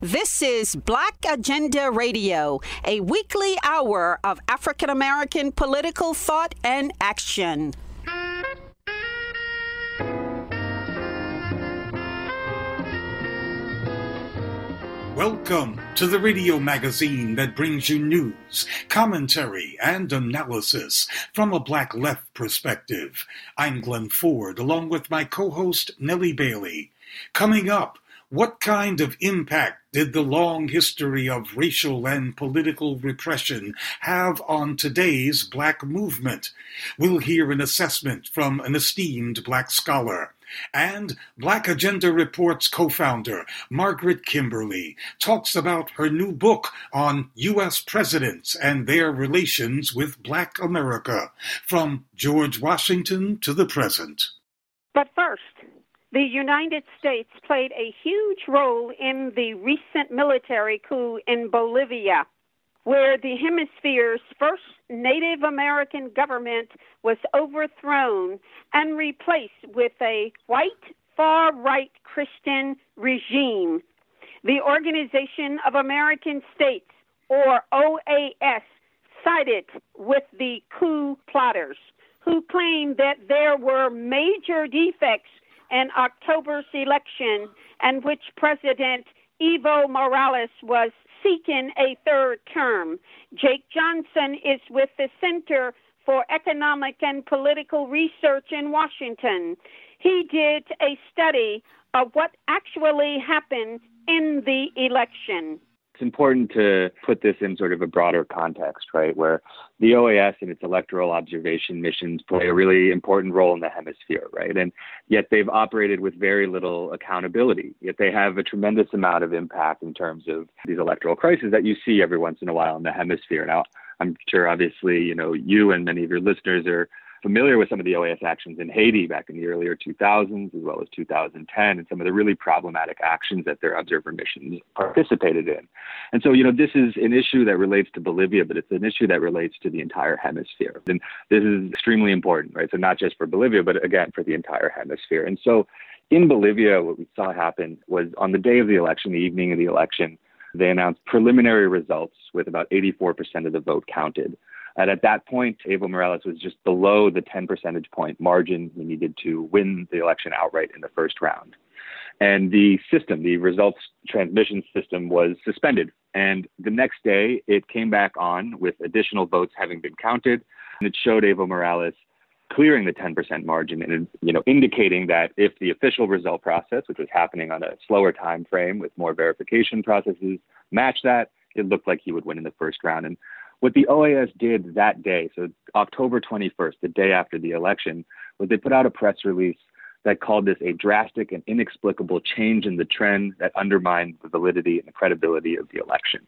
This is Black Agenda Radio, a weekly hour of African American political thought and action. Welcome to the radio magazine that brings you news, commentary, and analysis from a black left perspective. I'm Glen Ford, along with my co host Nellie Bailey. Coming up, what kind of impact did the long history of racial and political repression have on today's black movement? We'll hear an assessment from an esteemed black scholar. And Black Agenda Report's co founder, Margaret Kimberley, talks about her new book on U.S. presidents and their relations with Black America, from George Washington to the present. But first, the United States played a huge role in the recent military coup in Bolivia, where the hemisphere's first Native American government was overthrown and replaced with a white, far right Christian regime. The Organization of American States, or OAS, sided with the coup plotters, who claimed that there were major defects in October's election, and which President Evo Morales was seeking a third term. Jake Johnston is with the Center for Economic and Political Research in Washington. He did a study of what actually happened in the election it's important to put this in sort of a broader context, right, where the OAS and its electoral observation missions play a really important role in the hemisphere, right? And yet they've operated with very little accountability. Yet they have a tremendous amount of impact in terms of these electoral crises that you see every once in a while in the hemisphere. Now, I'm sure obviously, you know, you and many of your listeners are familiar with some of the OAS actions in Haiti back in the earlier 2000s, as well as 2010, and some of the really problematic actions that their observer missions participated in. And so, you know, this is an issue that relates to Bolivia, but it's an issue that relates to the entire hemisphere. And this is extremely important, right? So, not just for Bolivia, but again, for the entire hemisphere. And so, in Bolivia, what we saw happen was on the day of the election, the evening of the election, they announced preliminary results with about 84% of the vote counted. And at that point, Evo Morales was just below the 10 percentage point margin he needed to win the election outright in the first round. And the system, the results transmission system, was suspended. And the next day, it came back on with additional votes having been counted. And it showed Evo Morales clearing the 10% margin and you know indicating that if the official result process which was happening on a slower time frame with more verification processes matched that it looked like he would win in the first round and what the OAS did that day, so October 21st, the day after the election, was they put out a press release that called this a drastic and inexplicable change in the trend that undermined the validity and the credibility of the election.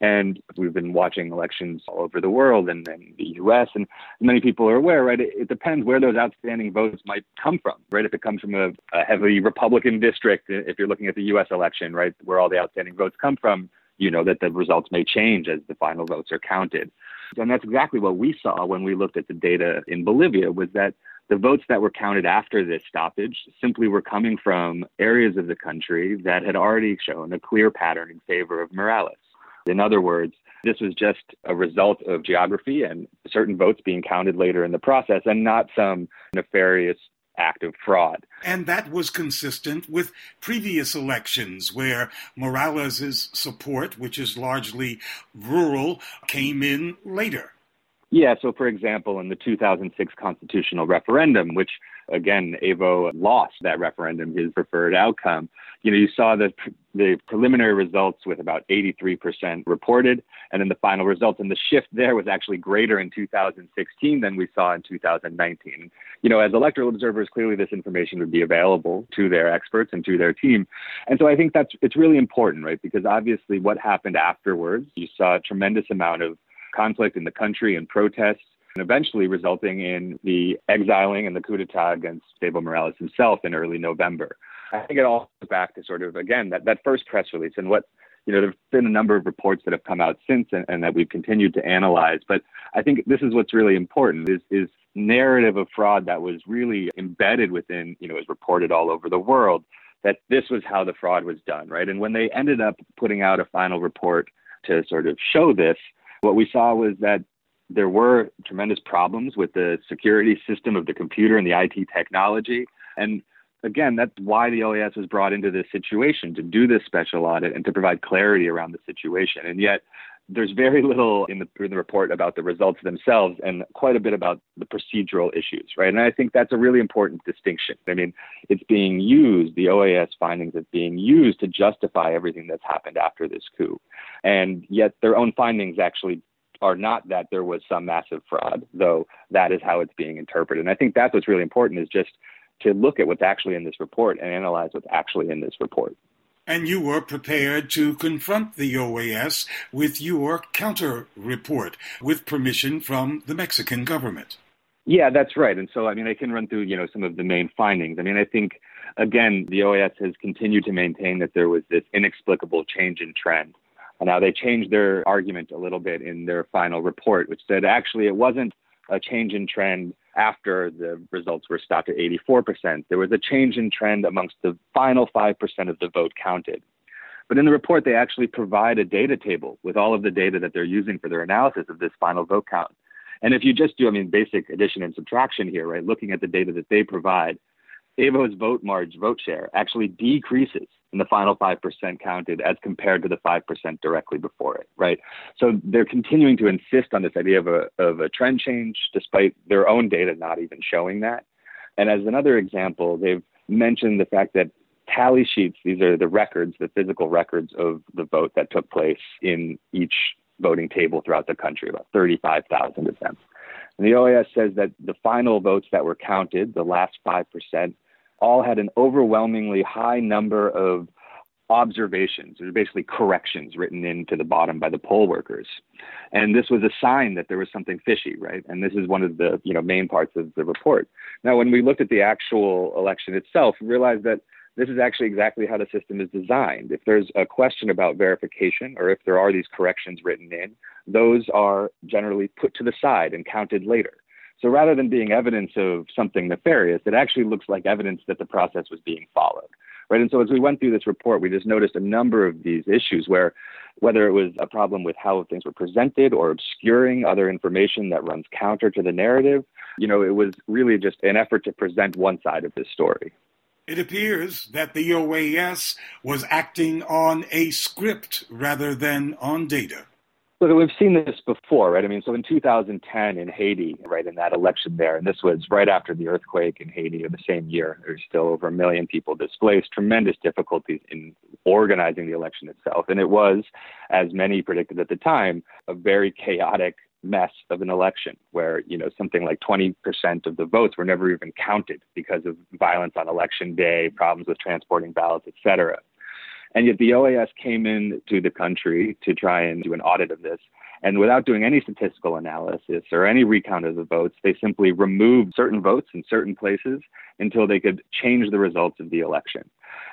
And we've been watching elections all over the world and, in the US, and many people are aware, right? It, it, depends where those outstanding votes might come from, right? If it comes from a, a heavily Republican district, if you're looking at the US election, right, where all the outstanding votes come from, you know, that the results may change as the final votes are counted. And that's exactly what we saw when we looked at the data in Bolivia was that the votes that were counted after this stoppage simply were coming from areas of the country that had already shown a clear pattern in favor of Morales. In other words, this was just a result of geography and certain votes being counted later in the process and not some nefarious act of fraud. And that was consistent with previous elections where Morales' support, which is largely rural, came in later. Yeah, so for example, in the 2006 constitutional referendum, which again, Evo lost that referendum, his preferred outcome. You know, you saw the, the preliminary results with about 83% reported, and then the final results. And the shift there was actually greater in 2016 than we saw in 2019. You know, as electoral observers, clearly this information would be available to their experts and to their team. And so I think that's it's really important, right? Because obviously what happened afterwards, you saw a tremendous amount of conflict in the country and protests, and eventually resulting in the exiling and the coup d'etat against Evo Morales himself in early November. I think it all goes back to sort of, again, that, that first press release and what, you know, there have been a number of reports that have come out since and, and that we've continued to analyze. But I think this is what's really important is, is narrative of fraud that was really embedded within, you know, is reported all over the world that this was how the fraud was done, right? And when they ended up putting out a final report to sort of show this, what we saw was that there were tremendous problems with the security system of the computer and the IT technology. And again, that's why the OAS was brought into this situation to do this special audit and to provide clarity around the situation. And yet, there's very little in the, in the report about the results themselves and quite a bit about the procedural issues, right? And I think that's a really important distinction. I mean, it's being used, the OAS findings is being used to justify everything that's happened after this coup. And yet their own findings actually are not that there was some massive fraud, though that is how it's being interpreted. And I think that's what's really important is just to look at what's actually in this report and analyze what's actually in this report and you were prepared to confront the OAS with your counter report with permission from the Mexican government. Yeah, that's right. And so, I mean, I can run through, you know, some of the main findings. I mean, I think, again, the OAS has continued to maintain that there was this inexplicable change in trend. And now, they changed their argument a little bit in their final report, which said actually it wasn't a change in trend after the results were stopped at 84%. There was a change in trend amongst the final 5% of the vote counted. But in the report, they actually provide a data table with all of the data that they're using for their analysis of this final vote count. And if you just do, I mean, basic addition and subtraction here, right, looking at the data that they provide, Evo's vote margin, vote share, actually decreases in the final 5% counted as compared to the 5% directly before it, right? So they're continuing to insist on this idea of a, of a trend change despite their own data not even showing that. And as another example, they've mentioned the fact that tally sheets, these are the records, the physical records of the vote that took place in each voting table throughout the country, about 35,000 of them. And the OAS says that the final votes that were counted, the last 5%, all had an overwhelmingly high number of observations, or basically corrections written into the bottom by the poll workers. And this was a sign that there was something fishy, right? And this is one of the you know main parts of the report. Now, when we looked at the actual election itself, we realized that this is actually exactly how the system is designed. If there's a question about verification or if there are these corrections written in, those are generally put to the side and counted later. So rather than being evidence of something nefarious, it actually looks like evidence that the process was being followed. Right. And so as we went through this report, we just noticed a number of these issues where whether it was a problem with how things were presented or obscuring other information that runs counter to the narrative, you know, it was really just an effort to present one side of this story. It appears that the OAS was acting on a script rather than on data. Look, we've seen this before, right? I mean, so in 2010 in Haiti, right, in that election there, and this was right after the earthquake in Haiti of the same year, there's still over a million people displaced, tremendous difficulties in organizing the election itself. And it was, as many predicted at the time, a very chaotic mess of an election where, you know, something like 20% of the votes were never even counted because of violence on election day, problems with transporting ballots, et cetera. And yet the OAS came into the country to try and do an audit of this. And without doing any statistical analysis or any recount of the votes, they simply removed certain votes in certain places until they could change the results of the election.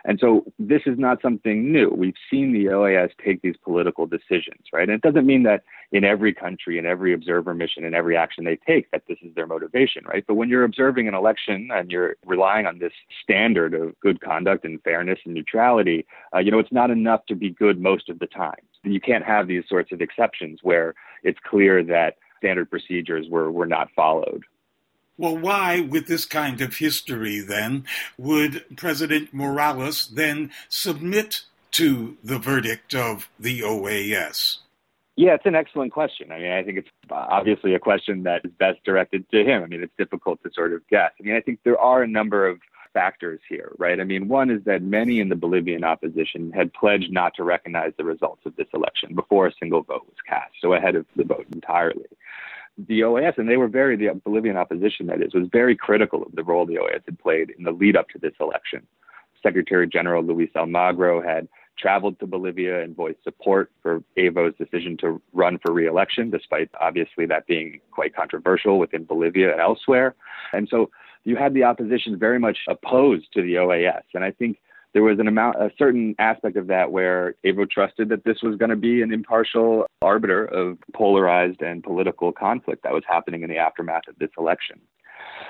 And so this is not something new. We've seen the OAS take these political decisions, right? And it doesn't mean that in every country, in every observer mission, in every action they take, that this is their motivation, right? But when you're observing an election and you're relying on this standard of good conduct and fairness and neutrality, uh, you know, it's not enough to be good most of the time. You can't have these sorts of exceptions where it's clear that standard procedures were, were not followed. Well, why, with this kind of history, then, would President Morales then submit to the verdict of the OAS? Yeah, it's an excellent question. I mean, I think it's obviously a question that is best directed to him. I mean, it's difficult to sort of guess. I mean, I think there are a number of factors here, right? I mean, one is that many in the Bolivian opposition had pledged not to recognize the results of this election before a single vote was cast, so ahead of the vote entirely the OAS, and they were very, the Bolivian opposition, that is, was very critical of the role the OAS had played in the lead up to this election. Secretary General Luis Almagro had traveled to Bolivia and voiced support for Evo's decision to run for reelection, despite obviously that being quite controversial within Bolivia and elsewhere. And so you had the opposition very much opposed to the OAS. And I think there was an amount, a certain aspect of that where Evo trusted that this was going to be an impartial arbiter of polarized and political conflict that was happening in the aftermath of this election.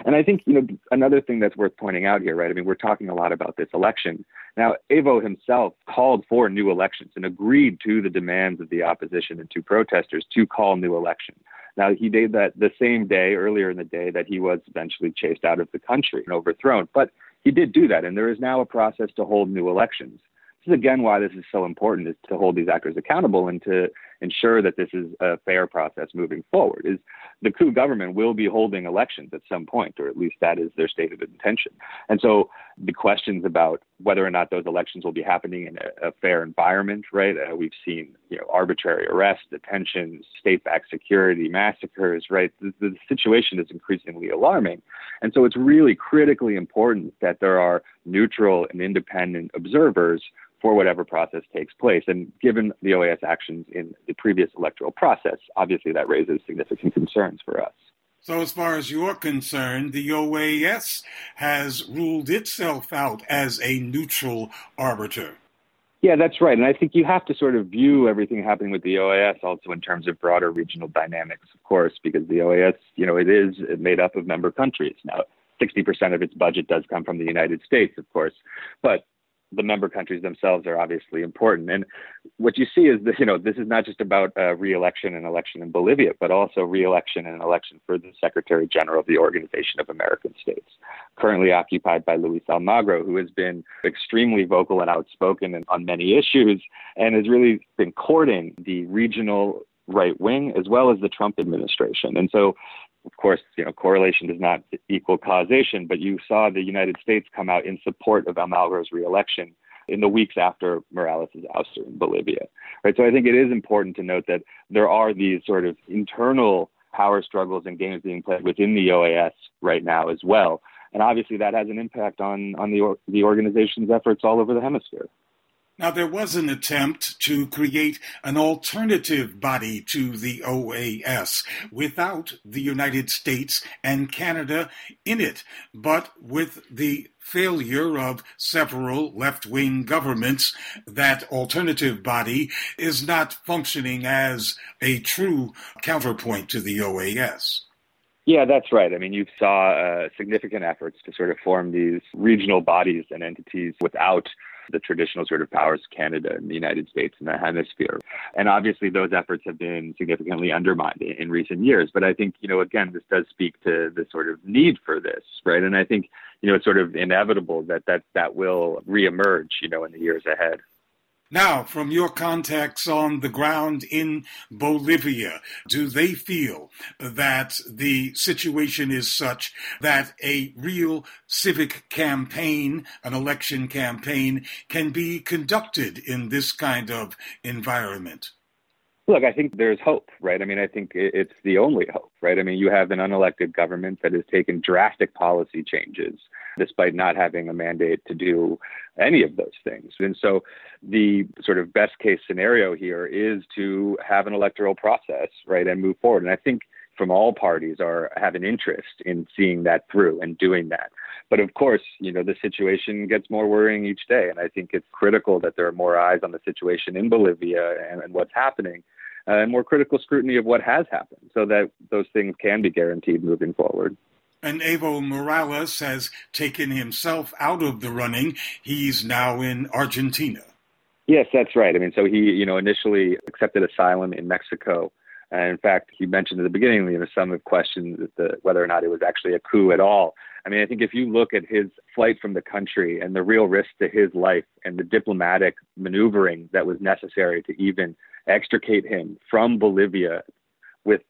And I think, you know, another thing that's worth pointing out here, right? I mean, we're talking a lot about this election. Now, Evo himself called for new elections and agreed to the demands of the opposition and to protesters to call new elections. Now, he did that the same day, earlier in the day, that he was eventually chased out of the country and overthrown. But he did do that, and there is now a process to hold new elections. This is again why this is so important is to hold these actors accountable and to ensure that this is a fair process moving forward. Is the coup government will be holding elections at some point, or at least that is their stated intention. And so the questions about whether or not those elections will be happening in a, a fair environment, right? Uh, we've seen you know arbitrary arrests, detentions, state-backed security, massacres, right? The, the situation is increasingly alarming, and so it's really critically important that there are neutral and independent observers for whatever process takes place. And given the OAS actions in the previous electoral process, obviously that raises significant concerns for us. So, as far as you're concerned, the OAS has ruled itself out as a neutral arbiter. Yeah, that's right. And I think you have to sort of view everything happening with the OAS also in terms of broader regional dynamics, of course, because the OAS, you know, it is made up of member countries. Now, 60% of its budget does come from the United States, of course. But the member countries themselves are obviously important. And what you see is that, you know, this is not just about uh, re-election and election in Bolivia, but also re-election and election for the Secretary General of the Organization of American States, currently occupied by Luis Almagro, who has been extremely vocal and outspoken on many issues and has really been courting the regional right wing as well as the Trump administration. And so of course, you know, correlation does not equal causation, but you saw the United States come out in support of Almagro's reelection in the weeks after Morales' ouster in Bolivia. Right. So I think it is important to note that there are these sort of internal power struggles and games being played within the OAS right now as well. And obviously that has an impact on, on the, the organization's efforts all over the hemisphere. Now, there was an attempt to create an alternative body to the OAS without the United States and Canada in it, but with the failure of several left wing governments, that alternative body is not functioning as a true counterpoint to the OAS. Yeah, that's right. I mean, you saw uh, significant efforts to sort of form these regional bodies and entities without the traditional sort of powers Canada and the United States in the hemisphere. And obviously, those efforts have been significantly undermined in, in recent years. But I think, you know, again, this does speak to the sort of need for this, right? And I think, you know, it's sort of inevitable that that, that will reemerge, you know, in the years ahead. Now, from your contacts on the ground in Bolivia, do they feel that the situation is such that a real civic campaign, an election campaign, can be conducted in this kind of environment? Look, I think there's hope, right? I mean, I think it's the only hope, right? I mean, you have an unelected government that has taken drastic policy changes despite not having a mandate to do any of those things. And so the sort of best case scenario here is to have an electoral process, right, and move forward. And I think from all parties are have an interest in seeing that through and doing that. But of course, you know, the situation gets more worrying each day. And I think it's critical that there are more eyes on the situation in Bolivia and, and what's happening uh, and more critical scrutiny of what has happened so that those things can be guaranteed moving forward. And Evo Morales has taken himself out of the running. He's now in Argentina. Yes, that's right. I mean, so he, you know, initially accepted asylum in Mexico. And in fact, he mentioned at the beginning, you know, some have questioned the, whether or not it was actually a coup at all. I mean, I think if you look at his flight from the country and the real risk to his life and the diplomatic maneuvering that was necessary to even extricate him from Bolivia with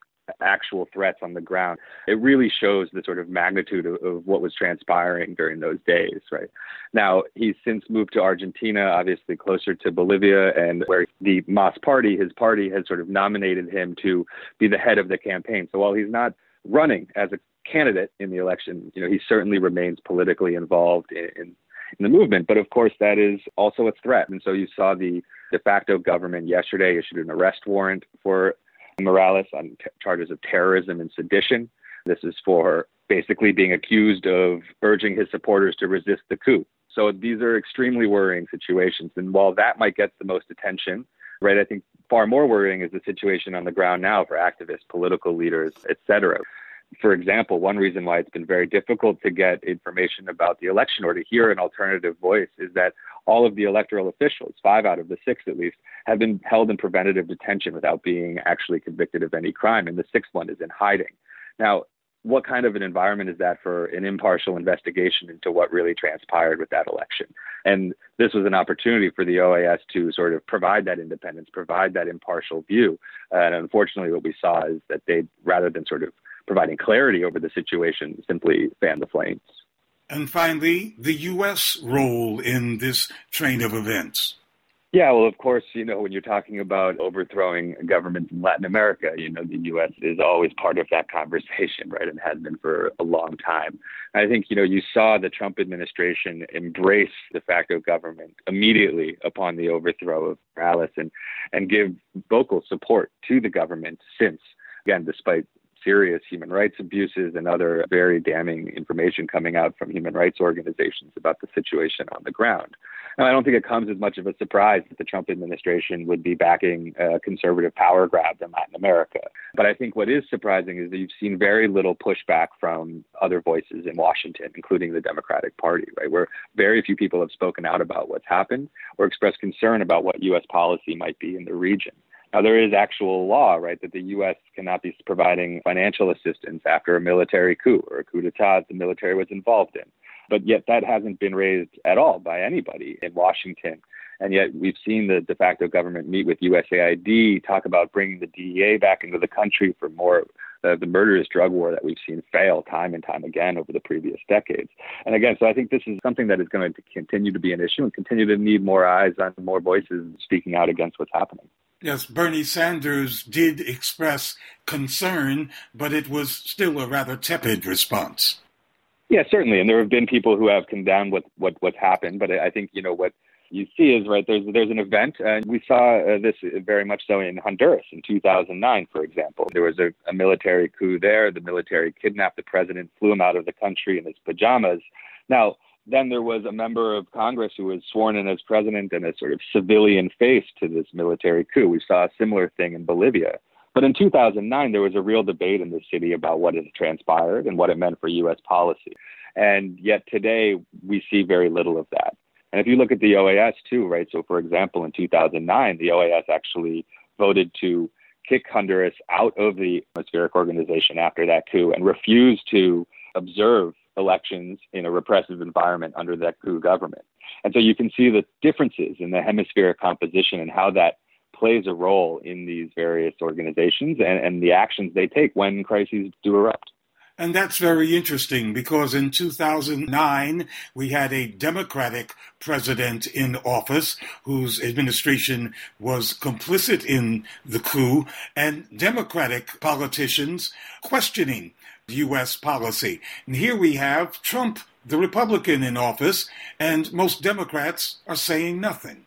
actual threats on the ground. It really shows the sort of magnitude of, of, what was transpiring during those days, right? Now, he's since moved to Argentina, obviously closer to Bolivia, and where the MAS party, his party, has sort of nominated him to be the head of the campaign. So while he's not running as a candidate in the election, you know, he certainly remains politically involved in, in in the movement. But of course, that is also a threat. And so you saw the de facto government yesterday issued an arrest warrant for Morales on t- charges of terrorism and sedition. This is for basically being accused of urging his supporters to resist the coup. So these are extremely worrying situations. And while that might get the most attention, right, I think far more worrying is the situation on the ground now for activists, political leaders, et cetera. For example, one reason why it's been very difficult to get information about the election or to hear an alternative voice is that all of the electoral officials, five out of the six at least, have been held in preventative detention without being actually convicted of any crime, and the sixth one is in hiding. Now, what kind of an environment is that for an impartial investigation into what really transpired with that election? And this was an opportunity for the OAS to sort of provide that independence, provide that impartial view. and unfortunately, what we saw is that they, rather than sort of providing clarity over the situation, simply fan the flames. And finally, the U.S. role in this train of events. Yeah, well, of course, you know, when you're talking about overthrowing governments in Latin America, you know, the U.S. is always part of that conversation, right, and has been for a long time. I think, you know, you saw the Trump administration embrace de facto government immediately upon the overthrow of Morales and, and give vocal support to the government since, again, despite serious human rights abuses and other very damning information coming out from human rights organizations about the situation on the ground. Now, I don't think it comes as much of a surprise that the Trump administration would be backing a conservative power grab in Latin America. But I think what is surprising is that you've seen very little pushback from other voices in Washington, including the Democratic Party, right? Where very few people have spoken out about what's happened or expressed concern about what U.S. policy might be in the region. Now, there is actual law, right, that the U.S. cannot be providing financial assistance after a military coup or a coup d'etat that the military was involved in. But yet, that hasn't been raised at all by anybody in Washington. And yet, we've seen the de facto government meet with USAID, talk about bringing the DEA back into the country for more uh, the murderous drug war that we've seen fail time and time again over the previous decades. And again, so I think this is something that is going to continue to be an issue and continue to need more eyes on more voices speaking out against what's happening. Yes, Bernie Sanders did express concern, but it was still a rather tepid response. Yeah, certainly, and there have been people who have condemned what what what's happened, but I think you know what you see is right. There's there's an event, and we saw uh, this very much so in Honduras in 2009, for example. There was a, a military coup there. The military kidnapped the president, flew him out of the country in his pajamas. Now, then there was a member of Congress who was sworn in as president and a sort of civilian face to this military coup. We saw a similar thing in Bolivia. But in 2009, there was a real debate in the city about what had transpired and what it meant for U.S. policy. And yet today, we see very little of that. And if you look at the OAS too, right? So, for example, in 2009, the OAS actually voted to kick Honduras out of the Hemispheric Organization after that coup and refused to observe elections in a repressive environment under that coup government. And so you can see the differences in the hemispheric composition and how that plays a role in these various organizations and, and the actions they take when crises do erupt. And that's very interesting because in 2009, we had a Democratic president in office whose administration was complicit in the coup, and Democratic politicians questioning U.S. policy. And here we have Trump, the Republican, in office, and most Democrats are saying nothing.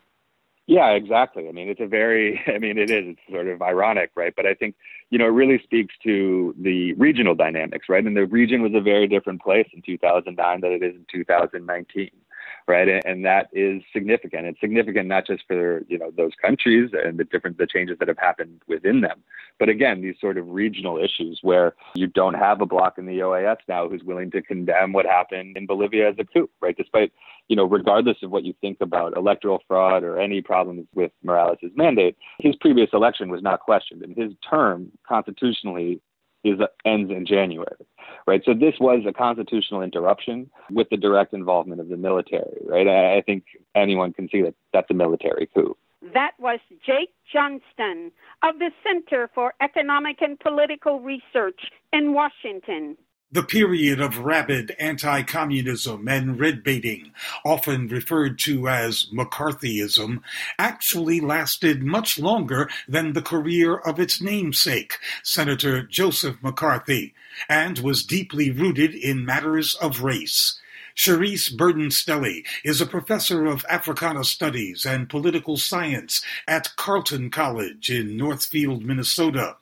Yeah, exactly. I mean, it's a very, I mean, it is, it's sort of ironic, right? But I think, you know, it really speaks to the regional dynamics, right? And the region was a very different place in 2009 than it is in 2019 right? And that is significant. It's significant not just for you know those countries and the different the changes that have happened within them, but again these sort of regional issues where you don't have a bloc in the OAS now who's willing to condemn what happened in Bolivia as a coup, right? Despite you know regardless of what you think about electoral fraud or any problems with Morales' mandate, his previous election was not questioned, and his term constitutionally is ends in January, right? So this was a constitutional interruption with the direct involvement of the military, right? I, I think anyone can see that that's a military coup. That was Jake Johnston of the Center for Economic and Political Research in Washington. The period of rabid anti communism and red baiting, often referred to as McCarthyism, actually lasted much longer than the career of its namesake, Senator Joseph McCarthy, and was deeply rooted in matters of race. Charisse Burden Stelly is a professor of Africana Studies and Political Science at Carleton College in Northfield, Minnesota.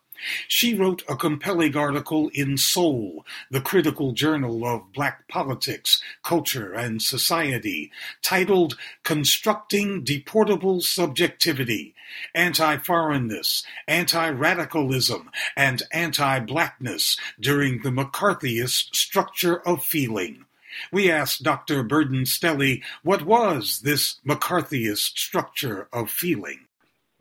She wrote a compelling article in Soul, the critical journal of Black politics, culture, and society, titled Constructing Deportable Subjectivity Anti Foreignness, Anti Radicalism, and Anti Blackness During the McCarthyist Structure of Feeling. We asked Dr. Burden Stelly what was this McCarthyist structure of feeling.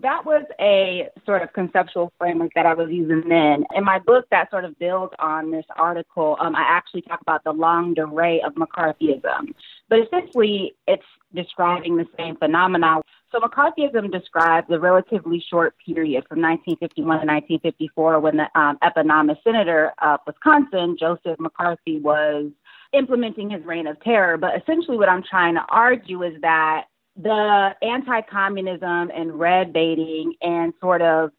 That was a sort of conceptual framework that I was using then. In my book, that sort of builds on this article. Um, I actually talk about the longue durée of McCarthyism, but essentially, it's describing the same phenomenon. So, McCarthyism describes a relatively short period from 1951 to 1954 when the um, eponymous senator of Wisconsin, Joseph McCarthy, was implementing his reign of terror. But essentially, what I'm trying to argue is that the anti communism and red baiting and sort of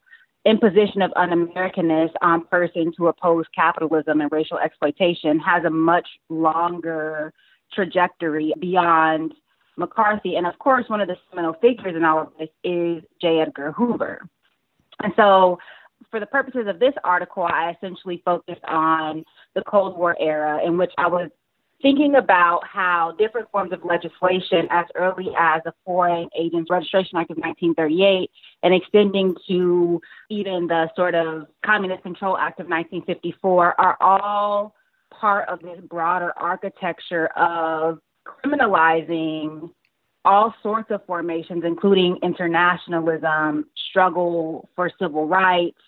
imposition of un Americanness on persons who oppose capitalism and racial exploitation has a much longer trajectory beyond McCarthy. And of course, one of the seminal figures in all of this is J. Edgar Hoover. And so, for the purposes of this article, I essentially focused on the Cold War era in which I was thinking about how different forms of legislation, as early as the Foreign Agents Registration Act of 1938 and extending to even the sort of Communist Control Act of 1954, are all part of this broader architecture of criminalizing all sorts of formations, including internationalism, struggle for civil rights,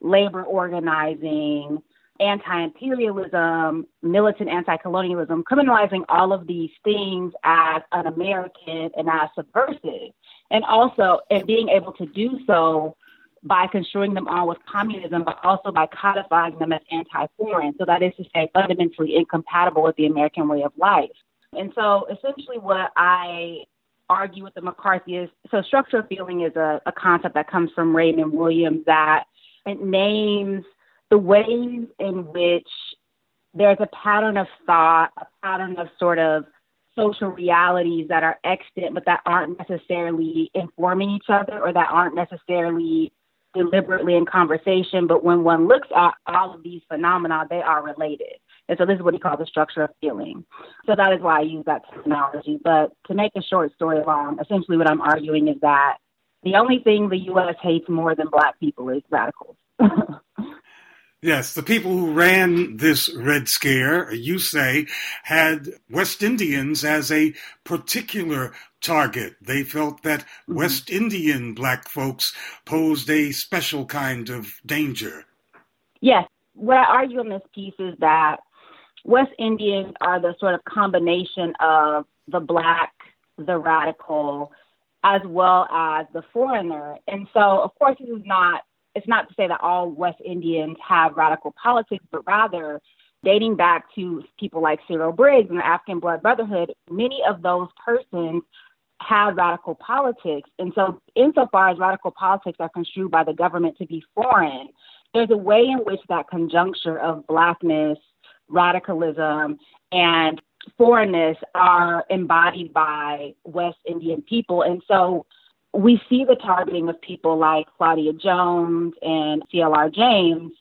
labor organizing, anti imperialism, militant anti colonialism, criminalizing all of these things as un American and as subversive. And also, and being able to do so by construing them all with communism, but also by codifying them as anti foreign. So, that is to say, fundamentally incompatible with the American way of life. And so, essentially, what I argue with the McCarthyist so structural feeling is a, a concept that comes from Raymond Williams that it names the ways in which there's a pattern of thought, a pattern of sort of social realities that are extant, but that aren't necessarily informing each other or that aren't necessarily deliberately in conversation. But when one looks at all of these phenomena, they are related. And so this is what he calls the structure of feeling. So that is why I use that terminology. But to make a short story long, essentially what I'm arguing is that the only thing the U.S. hates more than black people is radicals. Yes, the people who ran this Red Scare, you say, had West Indians as a particular target. They felt that mm-hmm. West Indian black folks posed a special kind of danger. Yes. What I argue in this piece is that West Indians are the sort of combination of the black, the radical, as well as the foreigner. And so, of course, this is not it's not to say that all West Indians have radical politics, but rather dating back to people like Cyril Briggs and the African Blood Brotherhood, many of those persons have radical politics. And so, insofar as radical politics are construed by the government to be foreign, there's a way in which that conjuncture of blackness, radicalism, and foreignness are embodied by West Indian people. And so, we see the targeting of people like Claudia Jones and CLR James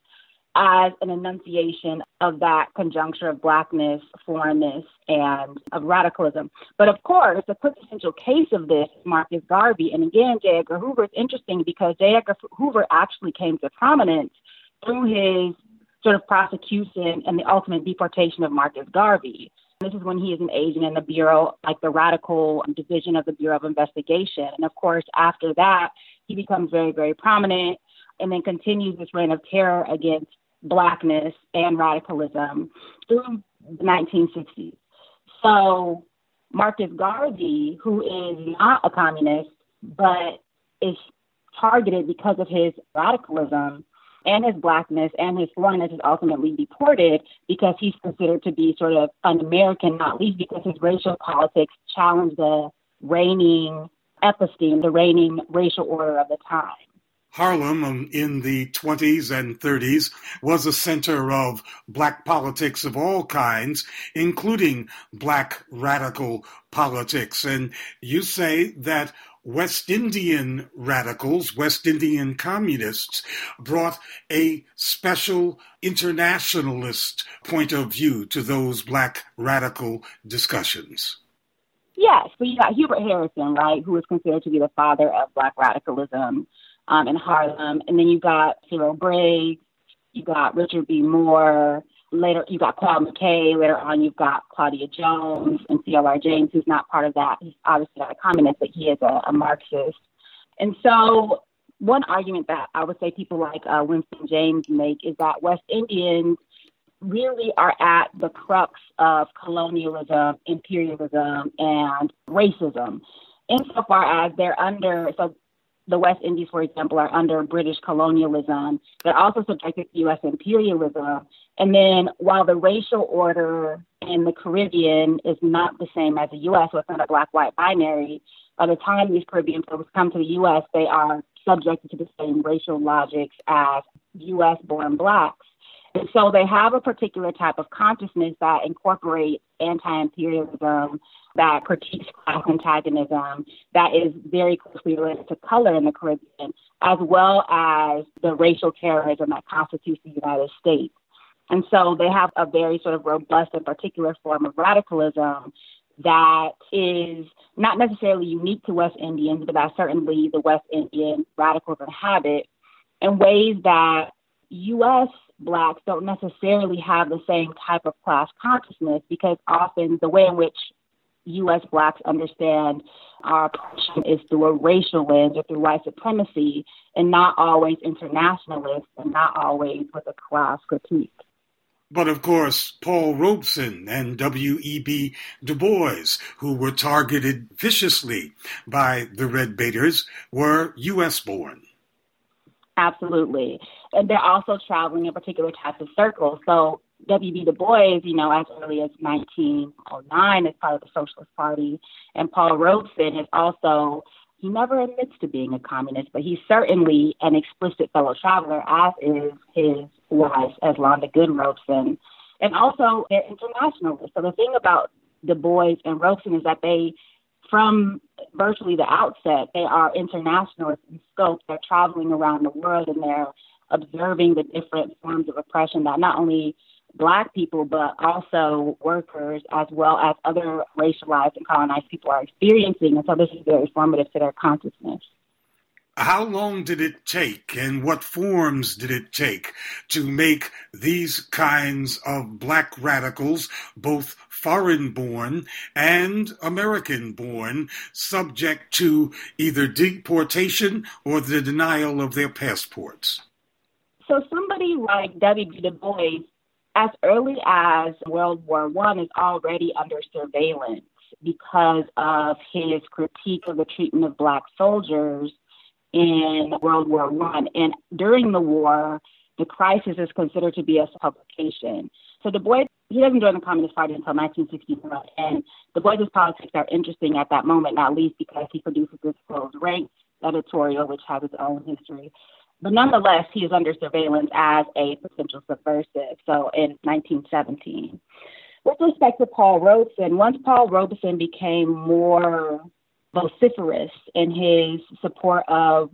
as an enunciation of that conjuncture of blackness, foreignness, and of radicalism. But of course, the quintessential case of this is Marcus Garvey. And again, J. Edgar Hoover is interesting because J. Edgar Hoover actually came to prominence through his sort of prosecution and the ultimate deportation of Marcus Garvey. This is when he is an agent in the Bureau, like the radical division of the Bureau of Investigation. And of course, after that, he becomes very, very prominent and then continues this reign of terror against blackness and radicalism through the 1960s. So Marcus Garvey, who is not a communist, but is targeted because of his radicalism, and his blackness and his foreignness is ultimately deported because he's considered to be sort of an American, not least because his racial politics challenge the reigning episteme, the reigning racial order of the time. Harlem in the 20s and 30s was a center of black politics of all kinds, including black radical politics. And you say that West Indian radicals, West Indian communists, brought a special internationalist point of view to those black radical discussions. Yes, so you got Hubert Harrison, right, who is considered to be the father of black radicalism um, in Harlem. And then you got Cyril Briggs, you got Richard B. Moore, later you got Claude McKay. Later on, you've got Claudia Jones and C.L.R. James, who's not part of that. He's obviously not a communist, but he is a, a Marxist. And so, one argument that I would say people like uh, Winston James make is that West Indians really are at the crux of colonialism, imperialism, and racism. Insofar as they're under, so the West Indies, for example, are under British colonialism. They're also subjected to U.S. imperialism. And then while the racial order in the Caribbean is not the same as the U.S., so it's not a black white binary, by the time these Caribbean folks come to the U.S., they are subjected to the same racial logics as U.S. born blacks. And so they have a particular type of consciousness that incorporates anti imperialism, that critiques class antagonism, that is very closely related to color in the Caribbean, as well as the racial terrorism that constitutes the United States. And so they have a very sort of robust and particular form of radicalism that is not necessarily unique to West Indians, but that certainly the West Indian radicals inhabit in ways that U.S. blacks don't necessarily have the same type of class consciousness because often the way in which U.S. blacks understand our oppression is through a racial lens or through white supremacy and not always internationalist and not always with a class critique. But of course, Paul Robeson and W.E.B. Du Bois, who were targeted viciously by the Red Baiters, were U.S. born. Absolutely. And they're also traveling in particular types of circles. So W.B. Du Bois, you know, as early as 1909 as part of the Socialist Party, and Paul Robeson is also, he never admits to being a communist, but he's certainly an explicit fellow traveler, as is his wife, as Eslanda Goode Robeson. And also, they're internationalists. So the thing about Du Bois and Robeson is that they from virtually the outset, they are internationalists in scope. They're traveling around the world and they're observing the different forms of oppression that not only Black people, but also workers, as well as other racialized and colonized people are experiencing. And so this is very formative to their consciousness. How long did it take and what forms did it take to make these kinds of black radicals, both foreign born and American born, subject to either deportation or the denial of their passports? So, somebody like W.B. Du Bois, as early as World War One, is already under surveillance because of his critique of the treatment of black soldiers in World War One, and during the war, the crisis is considered to be a publication. So Du Bois he doesn't join the Communist Party until 1961, and Du Bois' politics are interesting at that moment, not least because he produces this closed rank editorial, which has its own history. But nonetheless, he is under surveillance as a potential subversive. So in 1917. With respect to Paul Robeson, once Paul Robeson became more vociferous in his support of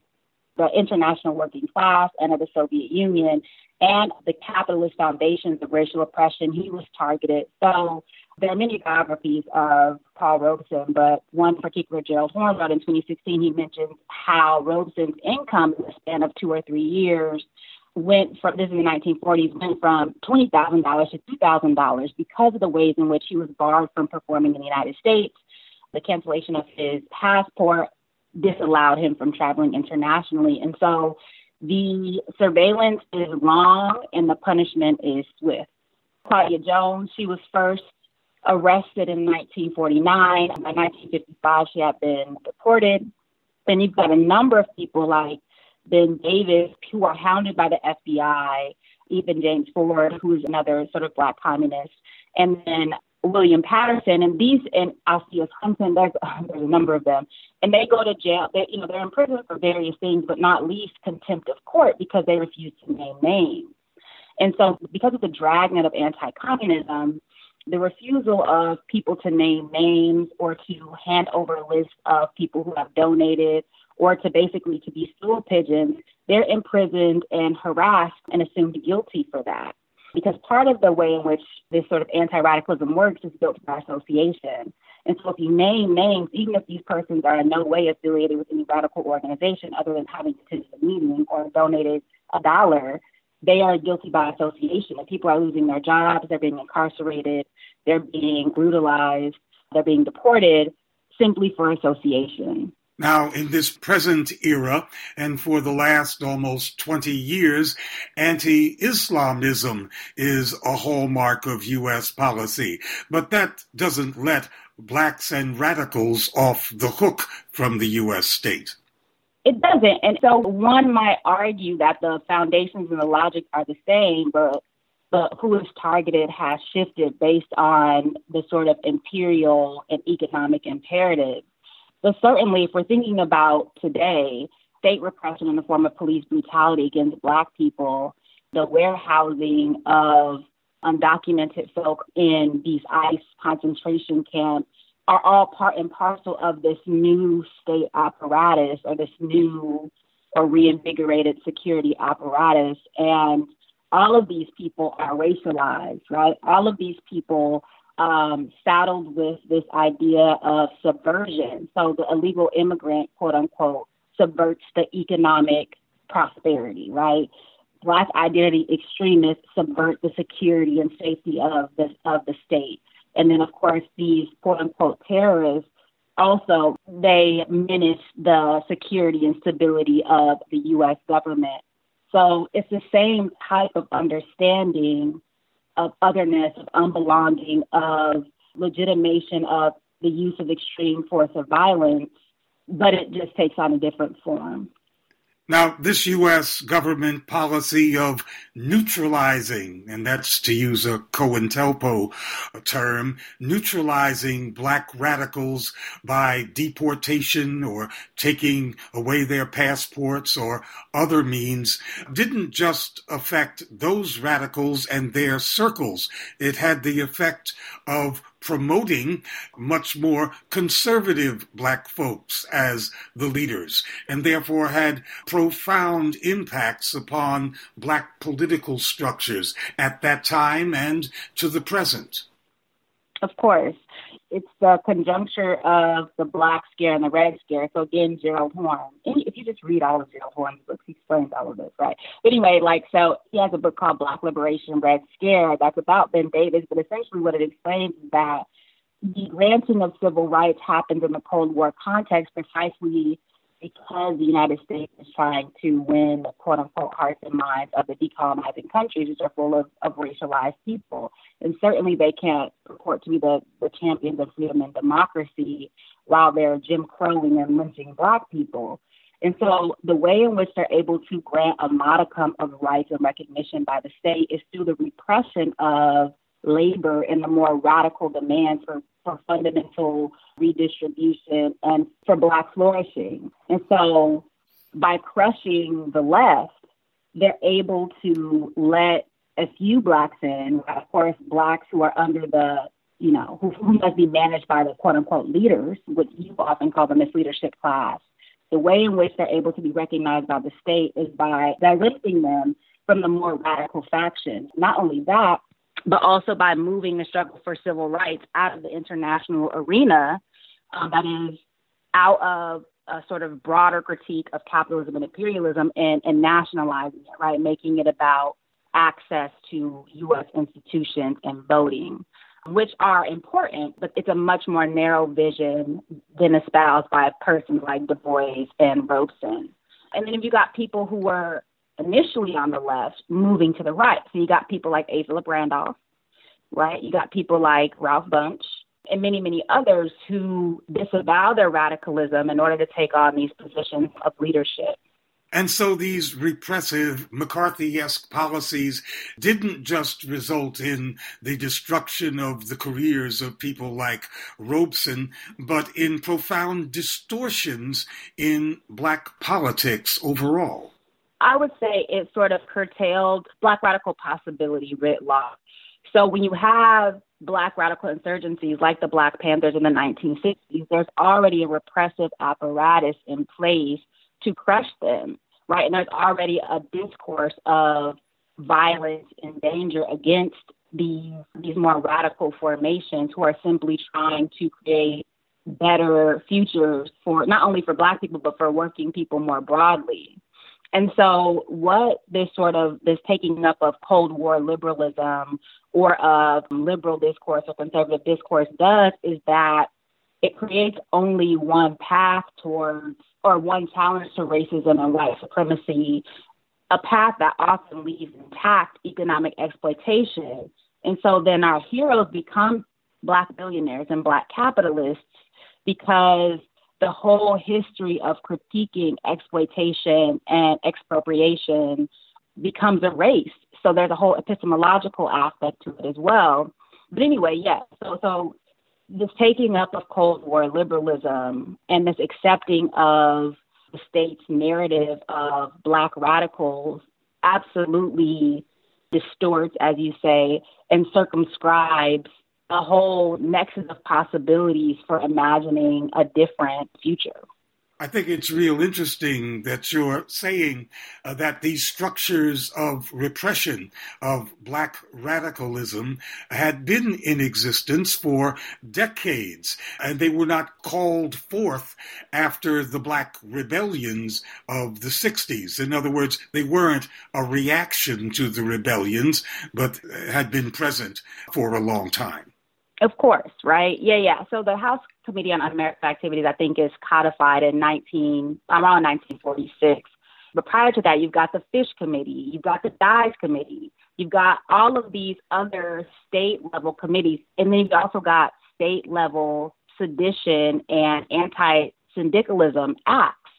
the international working class and of the Soviet Union and the capitalist foundations of racial oppression. He was targeted. So there are many biographies of Paul Robeson, but one particular, Gerald Horne, wrote in 2016, he mentions how Robeson's income in the span of two or three years went from, this is the 1940s, went from $20,000 to $2,000 because of the ways in which he was barred from performing in the United States the cancellation of his passport disallowed him from traveling internationally. And so the surveillance is long and the punishment is swift. Claudia Jones, she was first arrested in 1949. By 1955, she had been deported. Then you've got a number of people like Ben Davis who are hounded by the FBI, even James Ford, who's another sort of black communist. And then William Patterson, and these and Alpheus Hunton, there's, there's a number of them, and they go to jail. They, you know, they're in prison for various things, but not least contempt of court because they refuse to name names. And so, because of the dragnet of anti-communism, the refusal of people to name names or to hand over lists of people who have donated or to basically to be stool pigeons, they're imprisoned and harassed and assumed guilty for that. Because part of the way in which this sort of anti radicalism works is built by association. And so if you name names, even if these persons are in no way affiliated with any radical organization other than having attended a meeting or donated a dollar, they are guilty by association. And people are losing their jobs, they're being incarcerated, they're being brutalized, they're being deported simply for association. Now, in this present era, and for the last almost 20 years, anti Islamism is a hallmark of U.S. policy. But that doesn't let blacks and radicals off the hook from the U.S. state. It doesn't. And so one might argue that the foundations and the logic are the same, but but who is targeted has shifted based on the sort of imperial and economic imperatives. But certainly, if we're thinking about today, state repression in the form of police brutality against Black people, the warehousing of undocumented folk in these ICE concentration camps are all part and parcel of this new state apparatus or this new or reinvigorated security apparatus. And all of these people are racialized, right? All of these people um, saddled with this idea of subversion. So the illegal immigrant, quote unquote, subverts the economic prosperity, right? Black identity extremists subvert the security and safety of the of the state. And then, of course, these quote unquote terrorists also they menace the security and stability of the U.S. government. So it's the same type of understanding of otherness, of unbelonging, of legitimation of the use of extreme force or violence, but it just takes on a different form. Now, this U.S. government policy of neutralizing, and that's to use a COINTELPRO term, neutralizing black radicals by deportation or taking away their passports or other means, didn't just affect those radicals and their circles. It had the effect of promoting much more conservative black folks as the leaders, and therefore had profound impacts upon black political structures at that time and to the present. Of course it's the conjuncture of the Black Scare and the Red Scare. So again, Gerald Horne. If you just read all of Gerald Horne's books, he explains all of this, right? But anyway, like so, he has a book called Black Liberation, Red Scare that's about Ben Davis. But essentially, what it explains is that the granting of civil rights happens in the Cold War context precisely because the United States trying to win the quote unquote hearts and minds of the decolonizing countries, which are full of, of racialized people. And certainly they can't purport to be the, the champions of freedom and democracy while they're Jim Crowing and lynching black people. And so the way in which they're able to grant a modicum of rights and recognition by the state is through the repression of labor and the more radical demands for, for fundamental redistribution and for Black flourishing. And so by crushing the left, they're able to let a few Blacks in, of course, Blacks who are under the you know, who, who must be managed by the quote unquote leaders, which you often call the misleadership class. The way in which they're able to be recognized by the state is by divesting them from the more radical factions. Not only that, but also by moving the struggle for civil rights out of the international arena, um, that is, out of a sort of broader critique of capitalism and imperialism and, and nationalizing it, right? Making it about access to U.S. institutions and voting, which are important, but it's a much more narrow vision than espoused by persons like Du Bois and Robeson. And then if you got people who were initially on the left moving to the right. So you got people like Asa Philip Randolph, right? You got people like Ralph Bunche and many, many others who disavow their radicalism in order to take on these positions of leadership. And so these repressive McCarthy esque policies didn't just result in the destruction of the careers of people like Robeson, but in profound distortions in black politics overall. I would say it sort of curtailed black radical possibility writ large. So when you have black radical insurgencies like the Black Panthers in the 1960s, there's already a repressive apparatus in place to crush them, right? And there's already a discourse of violence and danger against these these more radical formations who are simply trying to create better futures for not only for black people but for working people more broadly. And so what this sort of this taking up of Cold War liberalism or of liberal discourse or conservative discourse does is that it creates only one path towards or one challenge to racism and white supremacy, a path that often leaves intact economic exploitation. And so then our heroes become black billionaires and black capitalists because the whole history of critiquing exploitation and expropriation becomes erased. So there's a whole epistemological aspect to it as well. But anyway, yeah. So so this taking up of Cold War liberalism and this accepting of the state's narrative of black radicals absolutely distorts, as you say, and circumscribes a whole nexus of possibilities for imagining a different future. I think it's real interesting that you're saying uh, that these structures of repression of black radicalism had been in existence for decades, and they were not called forth after the black rebellions of the 60s. In other words, they weren't a reaction to the rebellions, but had been present for a long time. Of course, right? Yeah, yeah. So the House Committee on Un-American Activities, I think, is codified in 19 around 1946. But prior to that, you've got the Fish Committee, you've got the Dies Committee, you've got all of these other state level committees, and then you've also got state level sedition and anti syndicalism acts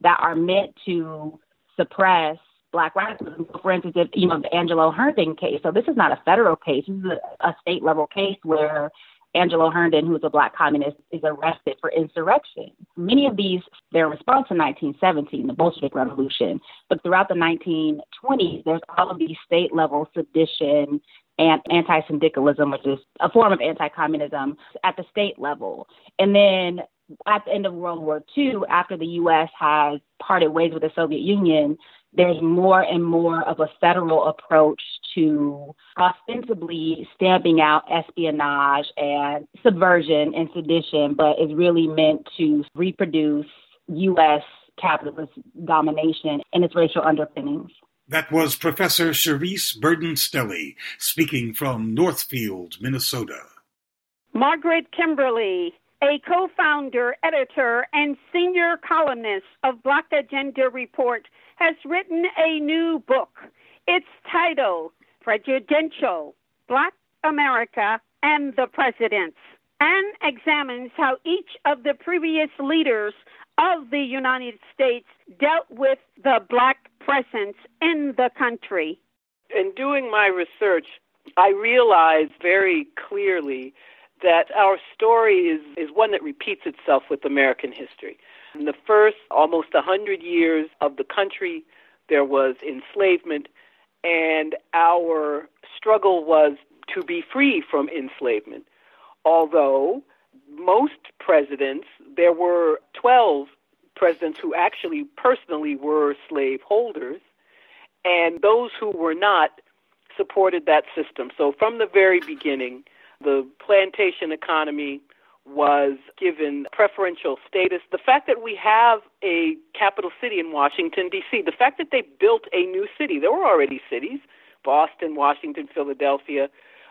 that are meant to suppress black radicalism. For instance, if, you know, the Angelo Herndon case. So this is not a federal case. This is a, a state level case where Angelo Herndon, who is a black communist, is arrested for insurrection. Many of these, their response to 1917, the Bolshevik Revolution, but throughout the 1920s, there's all of these state level sedition and anti syndicalism, which is a form of anti communism at the state level. And then at the end of World War II, after the U.S. has parted ways with the Soviet Union, there's more and more of a federal approach to ostensibly stamping out espionage and subversion and sedition, but is really meant to reproduce U.S. capitalist domination and its racial underpinnings. That was Professor Charisse Burden-Stelly speaking from Northfield, Minnesota. Margaret Kimberley, a co founder, editor, and senior columnist of Black Agenda Report, has written a new book. It's titled Prejudential Black America and the Presidents and examines how each of the previous leaders of the United States dealt with the black presence in the country. In doing my research, I realized very clearly that our story is, is one that repeats itself with American history. In the first almost a 100 years of the country, there was enslavement, and our struggle was to be free from enslavement. Although most presidents, there were 12 presidents who actually personally were slaveholders, and those who were not supported that system. So from the very beginning, the plantation economy was given preferential status. The fact that we have a capital city in Washington, D.C., the fact that they built a new city, there were already cities, Boston, Washington, Philadelphia,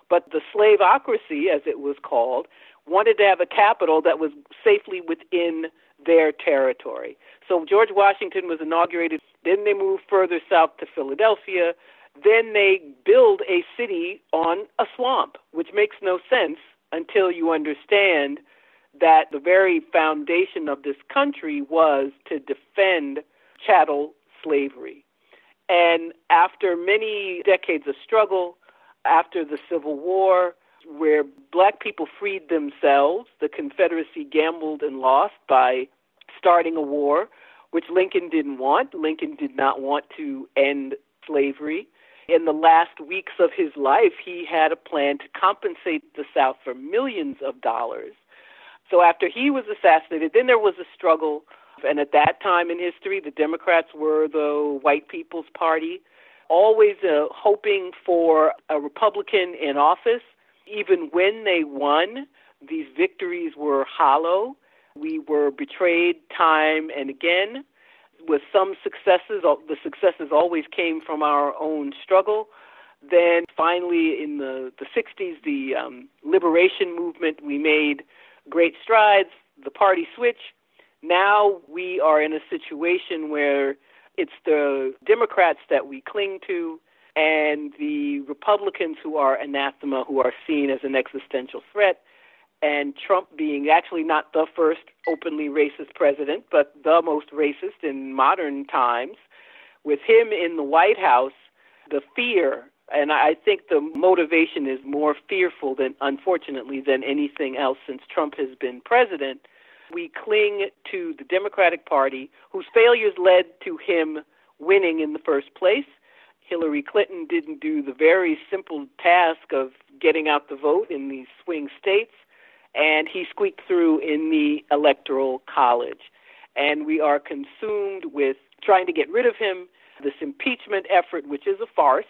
but the slaveocracy, as it was called, wanted to have a capital that was safely within their territory. So George Washington was inaugurated. Then they moved further south to Philadelphia. Then they build a city on a swamp, which makes no sense until you understand that the very foundation of this country was to defend chattel slavery. And after many decades of struggle, after the Civil War, where black people freed themselves, the Confederacy gambled and lost by starting a war, which Lincoln didn't want. Lincoln did not want to end slavery. In the last weeks of his life, he had a plan to compensate the South for millions of dollars. So after he was assassinated, then there was a struggle. And at that time in history, the Democrats were the white people's party, always uh, hoping for a Republican in office. Even when they won, these victories were hollow. We were betrayed time and again with some successes. The successes always came from our own struggle. Then finally, in the, the 60s, the um, liberation movement, we made great strides. The party switch. Now we are in a situation where it's the Democrats that we cling to and the Republicans who are anathema, who are seen as an existential threat and Trump being actually not the first openly racist president, but the most racist in modern times, with him in the White House, the fear, and I think the motivation is more fearful than, unfortunately, than anything else since Trump has been president. We cling to the Democratic Party, whose failures led to him winning in the first place. Hillary Clinton didn't do the very simple task of getting out the vote in these swing states and he squeaked through in the electoral college. And we are consumed with trying to get rid of him, this impeachment effort, which is a farce.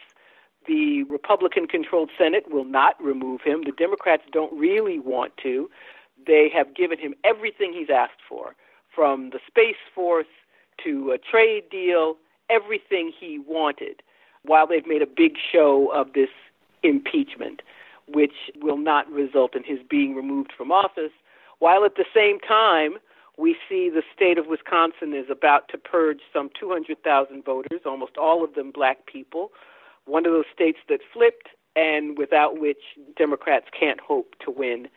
The Republican controlled Senate will not remove him. The Democrats don't really want to. They have given him everything he's asked for, from the Space Force to a trade deal, everything he wanted, while they've made a big show of this impeachment which will not result in his being removed from office, while at the same time, we see the state of Wisconsin is about to purge some 200,000 voters, almost all of them black people, one of those states that flipped and without which Democrats can't hope to win.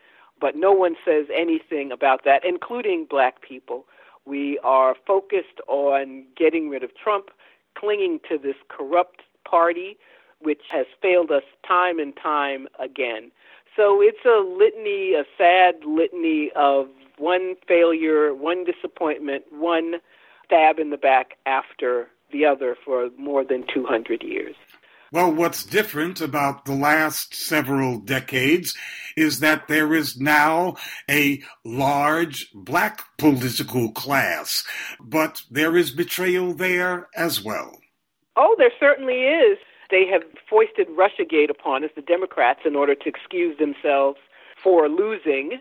But no one says anything about that, including black people. We are focused on getting rid of Trump, clinging to this corrupt party which has failed us time and time again. So it's a litany, a sad litany of one failure, one disappointment, one stab in the back after the other for more than 200 years. Well, what's different about the last several decades is that there is now a large black political class, but there is betrayal there as well. Oh, there certainly is they have foisted Russiagate upon us, the Democrats, in order to excuse themselves for losing,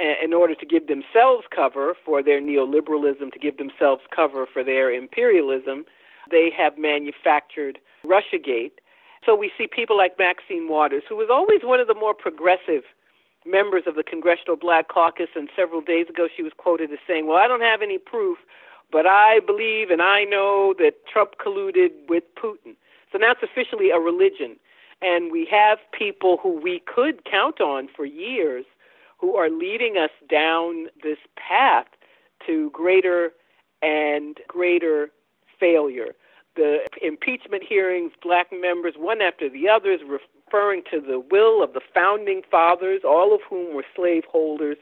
uh, in order to give themselves cover for their neoliberalism, to give themselves cover for their imperialism. They have manufactured Russiagate. So we see people like Maxine Waters, who was always one of the more progressive members of the Congressional Black Caucus, and several days ago she was quoted as saying, Well, I don't have any proof, but I believe and I know that Trump colluded with Putin. So now it's officially a religion. And we have people who we could count on for years who are leading us down this path to greater and greater failure. The impeachment hearings, black members, one after the other, is referring to the will of the founding fathers, all of whom were slaveholders,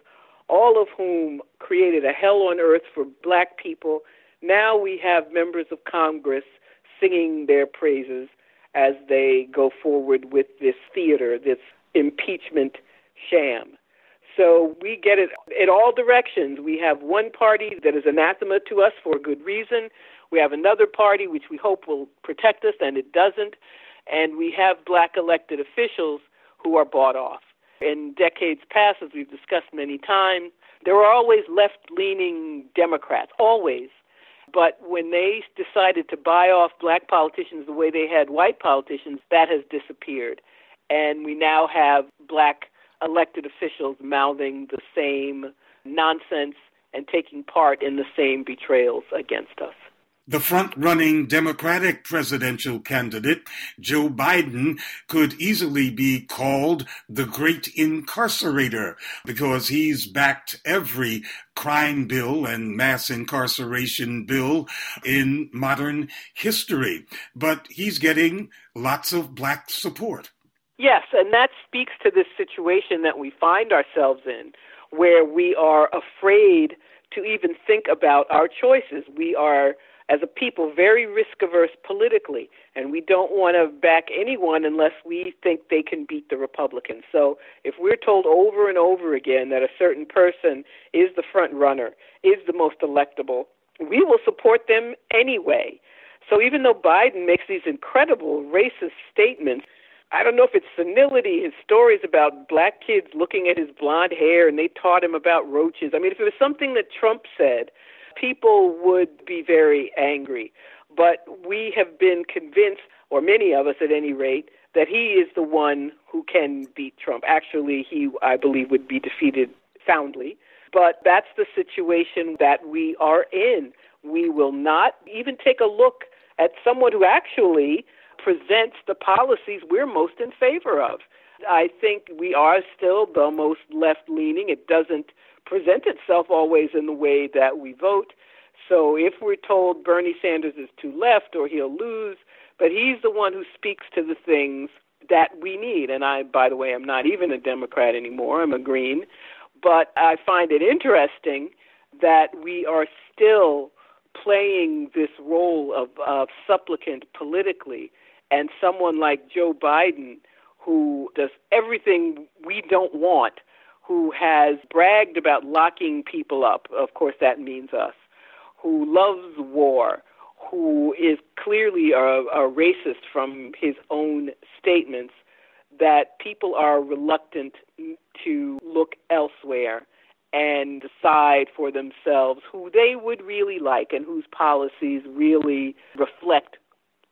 all of whom created a hell on earth for black people. Now we have members of Congress singing their praises as they go forward with this theater, this impeachment sham. So we get it in all directions. We have one party that is anathema to us for good reason. We have another party which we hope will protect us, and it doesn't. And we have black elected officials who are bought off. In decades past, as we've discussed many times, there were always left leaning Democrats, always. But when they decided to buy off black politicians the way they had white politicians, that has disappeared. And we now have black elected officials mouthing the same nonsense and taking part in the same betrayals against us. The front running Democratic presidential candidate, Joe Biden, could easily be called the great incarcerator because he's backed every crime bill and mass incarceration bill in modern history. But he's getting lots of black support. Yes, and that speaks to this situation that we find ourselves in, where we are afraid to even think about our choices. We are as a people, very risk averse politically, and we don't want to back anyone unless we think they can beat the Republicans. So if we're told over and over again that a certain person is the front runner, is the most electable, we will support them anyway. So even though Biden makes these incredible racist statements, I don't know if it's senility, his stories about black kids looking at his blonde hair and they taught him about roaches. I mean, if it was something that Trump said, people would be very angry. But we have been convinced, or many of us at any rate, that he is the one who can beat Trump. Actually, he, I believe, would be defeated soundly. But that's the situation that we are in. We will not even take a look at someone who actually presents the policies we're most in favor of. I think we are still the most left leaning. It doesn't present itself always in the way that we vote. So if we're told Bernie Sanders is too left or he'll lose, but he's the one who speaks to the things that we need. And I, by the way, I'm not even a Democrat anymore. I'm a Green. But I find it interesting that we are still playing this role of, of supplicant politically and someone like Joe Biden, who does everything we don't want, who has bragged about locking people up, of course that means us, who loves war, who is clearly a, a racist from his own statements, that people are reluctant to look elsewhere and decide for themselves who they would really like and whose policies really reflect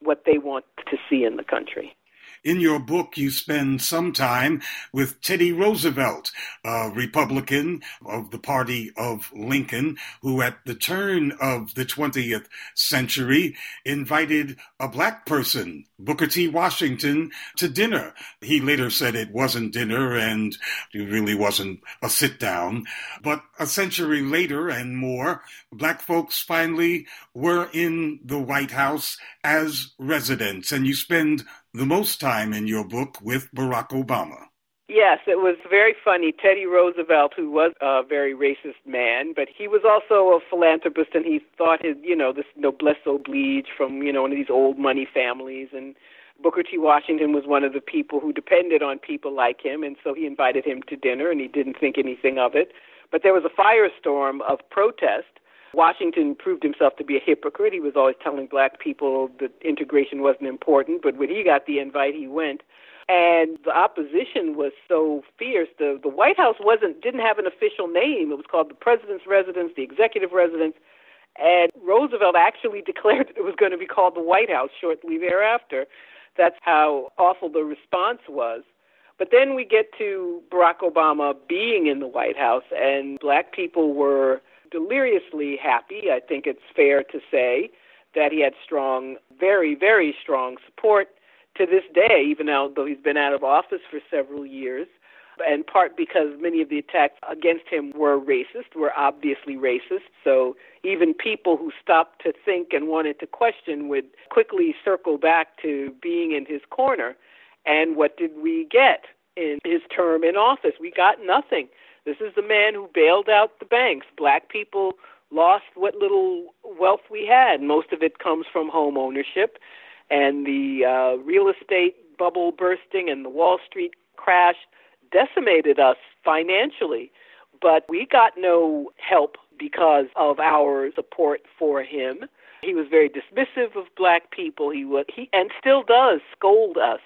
what they want to see in the country. In your book, you spend some time with Teddy Roosevelt, a Republican of the party of Lincoln, who at the turn of the 20th century invited a black person, Booker T. Washington, to dinner. He later said it wasn't dinner and it really wasn't a sit down. But a century later and more, black folks finally were in the White House as residents. And you spend the most time in your book with Barack Obama. Yes, it was very funny. Teddy Roosevelt, who was a very racist man, but he was also a philanthropist, and he thought his, you know, this noblesse oblige from, you know, one of these old money families, and Booker T. Washington was one of the people who depended on people like him, and so he invited him to dinner, and he didn't think anything of it. But there was a firestorm of protest Washington proved himself to be a hypocrite. He was always telling black people that integration wasn't important, but when he got the invite, he went. And the opposition was so fierce. The the White House wasn't didn't have an official name. It was called the President's Residence, the Executive Residence, and Roosevelt actually declared it was going to be called the White House shortly thereafter. That's how awful the response was. But then we get to Barack Obama being in the White House, and black people were deliriously happy. I think it's fair to say that he had strong, very, very strong support to this day, even though he's been out of office for several years. In part because many of the attacks against him were racist, were obviously racist. So even people who stopped to think and wanted to question would quickly circle back to being in his corner. And what did we get in his term in office? We got nothing. This is the man who bailed out the banks. Black people lost what little wealth we had. Most of it comes from home ownership and the uh, real estate bubble bursting and the Wall Street crash decimated us financially. But we got no help because of our support for him. He was very dismissive of black people. He was he and still does scold us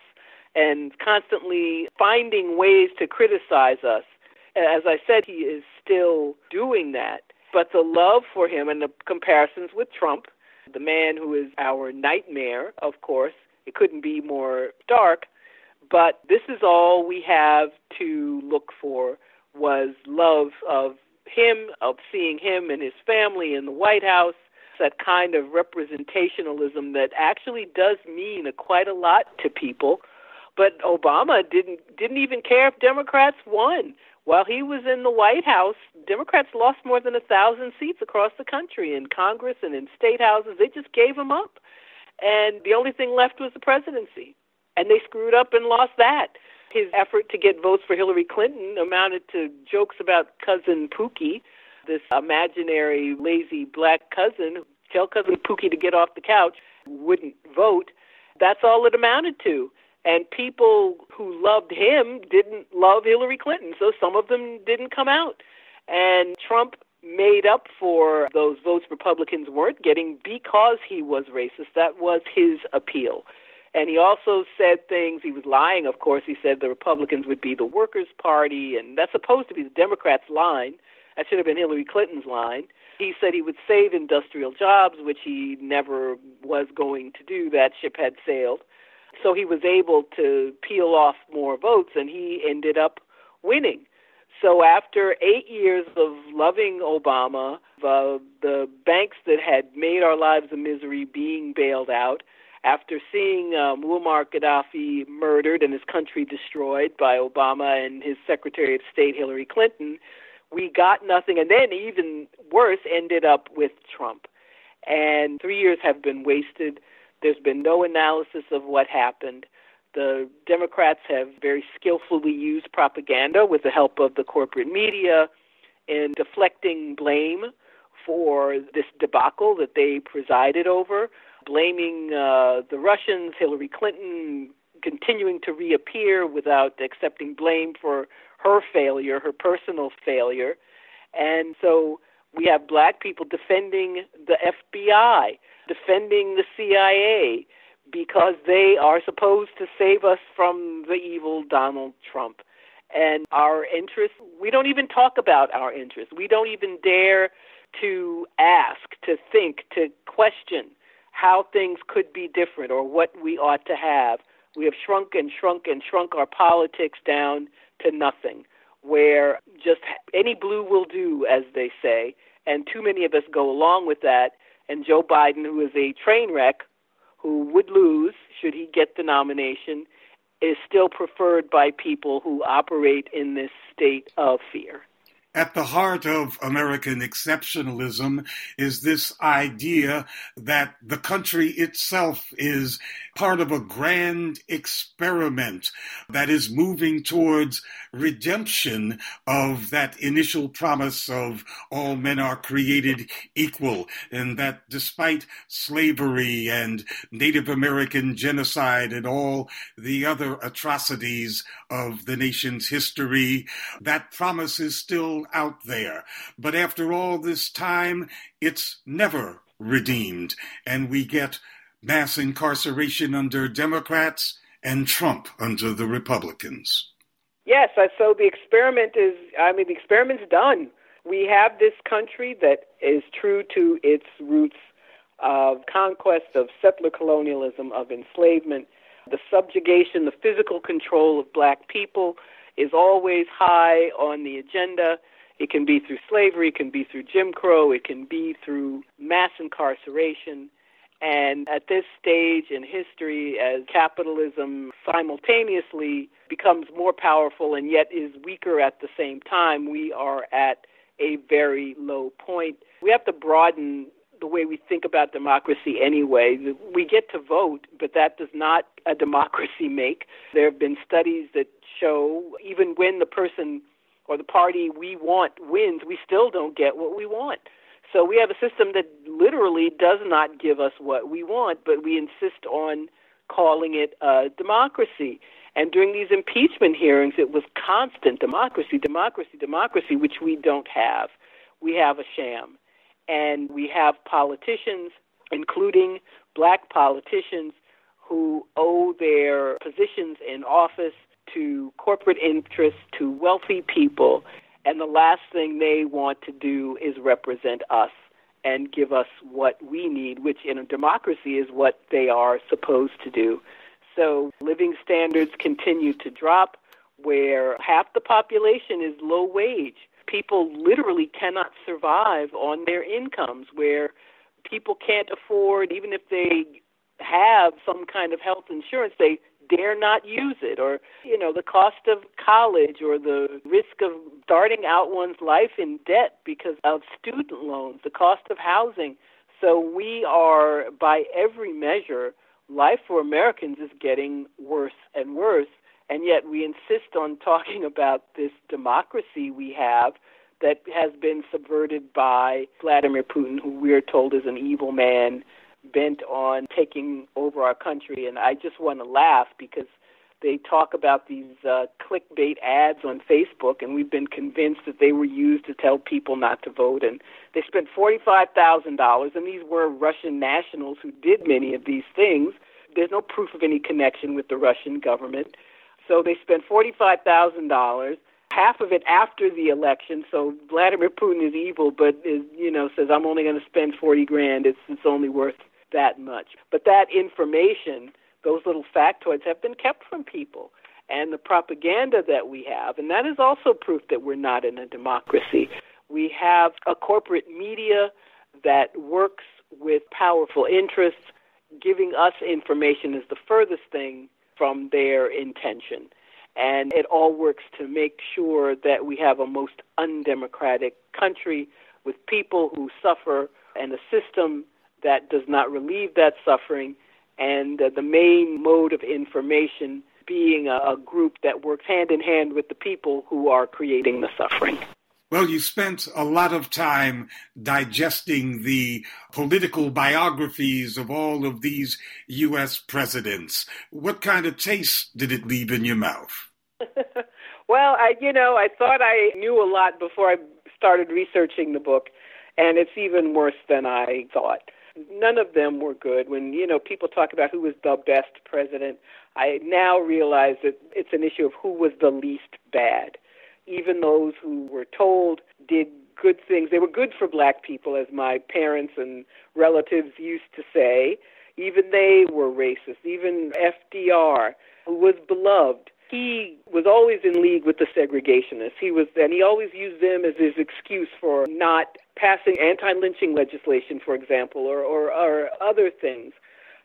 and constantly finding ways to criticize us as I said, he is still doing that. But the love for him and the comparisons with Trump, the man who is our nightmare, of course, it couldn't be more dark. But this is all we have to look for was love of him, of seeing him and his family in the White House, that kind of representationalism that actually does mean quite a lot to people. But Obama didn't didn't even care if Democrats won. While he was in the White House, Democrats lost more than a thousand seats across the country in Congress and in state houses. They just gave him up. And the only thing left was the presidency. And they screwed up and lost that. His effort to get votes for Hillary Clinton amounted to jokes about cousin Pookie, this imaginary lazy black cousin tell cousin Pookie to get off the couch, wouldn't vote. That's all it amounted to. And people who loved him didn't love Hillary Clinton, so some of them didn't come out. And Trump made up for those votes Republicans weren't getting because he was racist. That was his appeal. And he also said things, he was lying, of course. He said the Republicans would be the Workers' Party, and that's supposed to be the Democrats' line. That should have been Hillary Clinton's line. He said he would save industrial jobs, which he never was going to do. That ship had sailed. So he was able to peel off more votes, and he ended up winning. So after eight years of loving Obama, the banks that had made our lives a misery being bailed out, after seeing um, Muammar Gaddafi murdered and his country destroyed by Obama and his Secretary of State Hillary Clinton, we got nothing, and then even worse, ended up with Trump. And three years have been wasted. There's been no analysis of what happened. The Democrats have very skillfully used propaganda with the help of the corporate media in deflecting blame for this debacle that they presided over, blaming uh, the Russians, Hillary Clinton continuing to reappear without accepting blame for her failure, her personal failure. And so we have black people defending the FBI, defending the CIA, because they are supposed to save us from the evil Donald Trump. And our interests, we don't even talk about our interests. We don't even dare to ask, to think, to question how things could be different or what we ought to have. We have shrunk and shrunk and shrunk our politics down to nothing, where just any blue will do, as they say, and too many of us go along with that. And Joe Biden, who is a train wreck, who would lose should he get the nomination, is still preferred by people who operate in this state of fear. At the heart of American exceptionalism is this idea that the country itself is part of a grand experiment that is moving towards redemption of that initial promise of all men are created equal, and that despite slavery and Native American genocide and all the other atrocities of the nation's history, that promise is still out there. But after all this time, it's never redeemed, and we get mass incarceration under Democrats and Trump under the Republicans. Yes, uh, so the experiment is, I mean, the experiment's done. We have this country that is true to its roots of conquest, of settler colonialism, of enslavement. The subjugation, the physical control of black people is always high on the agenda. It can be through slavery, it can be through Jim Crow, it can be through mass incarceration. And at this stage in history, as capitalism simultaneously becomes more powerful and yet is weaker at the same time, we are at a very low point. We have to broaden the way we think about democracy anyway. We get to vote, but that does not a democracy make. There have been studies that show even when the person or the party we want wins, we still don't get what we want. So we have a system that literally does not give us what we want, but we insist on calling it a democracy. And during these impeachment hearings, it was constant democracy, democracy, democracy, which we don't have. We have a sham. And we have politicians, including black politicians, who owe their positions in office to corporate interests, to wealthy people, and the last thing they want to do is represent us and give us what we need, which in a democracy is what they are supposed to do. So living standards continue to drop where half the population is low wage. People literally cannot survive on their incomes, where people can't afford, even if they have some kind of health insurance, they dare not use it or you know the cost of college or the risk of starting out one's life in debt because of student loans the cost of housing. So we are by every measure life for Americans is getting worse and worse and yet we insist on talking about this democracy we have that has been subverted by Vladimir Putin, who we're told is an evil man bent on taking over our country. And I just want to laugh because they talk about these uh, clickbait ads on Facebook, and we've been convinced that they were used to tell people not to vote. And they spent forty-five thousand dollars, and these were Russian nationals who did many of these things. There's no proof of any connection with the Russian government, so they spent forty-five thousand dollars. Half of it after the election. So Vladimir Putin is evil, but is you know says I'm only going to spend forty grand. It's it's only worth that much. But that information those little factoids have been kept from people. And the propaganda that we have, and that is also proof that we're not in a democracy. We have a corporate media that works with powerful interests. Giving us information is the furthest thing from their intention. And it all works to make sure that we have a most undemocratic country with people who suffer and a system that does not relieve that suffering and uh, the main mode of information being a, a group that works hand in hand with the people who are creating the suffering. Well, you spent a lot of time digesting the political biographies of all of these U.S. presidents. What kind of taste did it leave in your mouth? well, I, you know, I thought I knew a lot before I started researching the book, and it's even worse than I thought none of them were good. When you know people talk about who was the best president, I now realize that it's an issue of who was the least bad. Even those who were told did good things. They were good for black people, as my parents and relatives used to say. Even they were racist. Even FDR, who was beloved, he was always in league with the segregationists. He was, and he always used them as his excuse for not passing anti-lynching legislation, for example, or, or, or other things.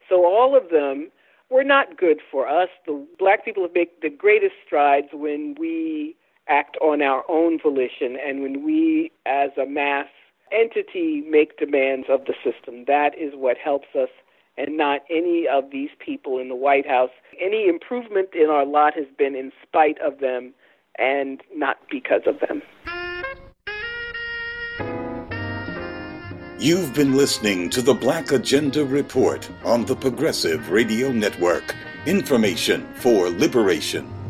So all of them were not good for us. The black people have made the greatest strides when we act on our own volition and when we, as a mass entity, make demands of the system. That is what helps us and not any of these people in the White House. Any improvement in our lot has been in spite of them and not because of them. You've been listening to the Black Agenda Report on the Progressive Radio Network. Information for liberation.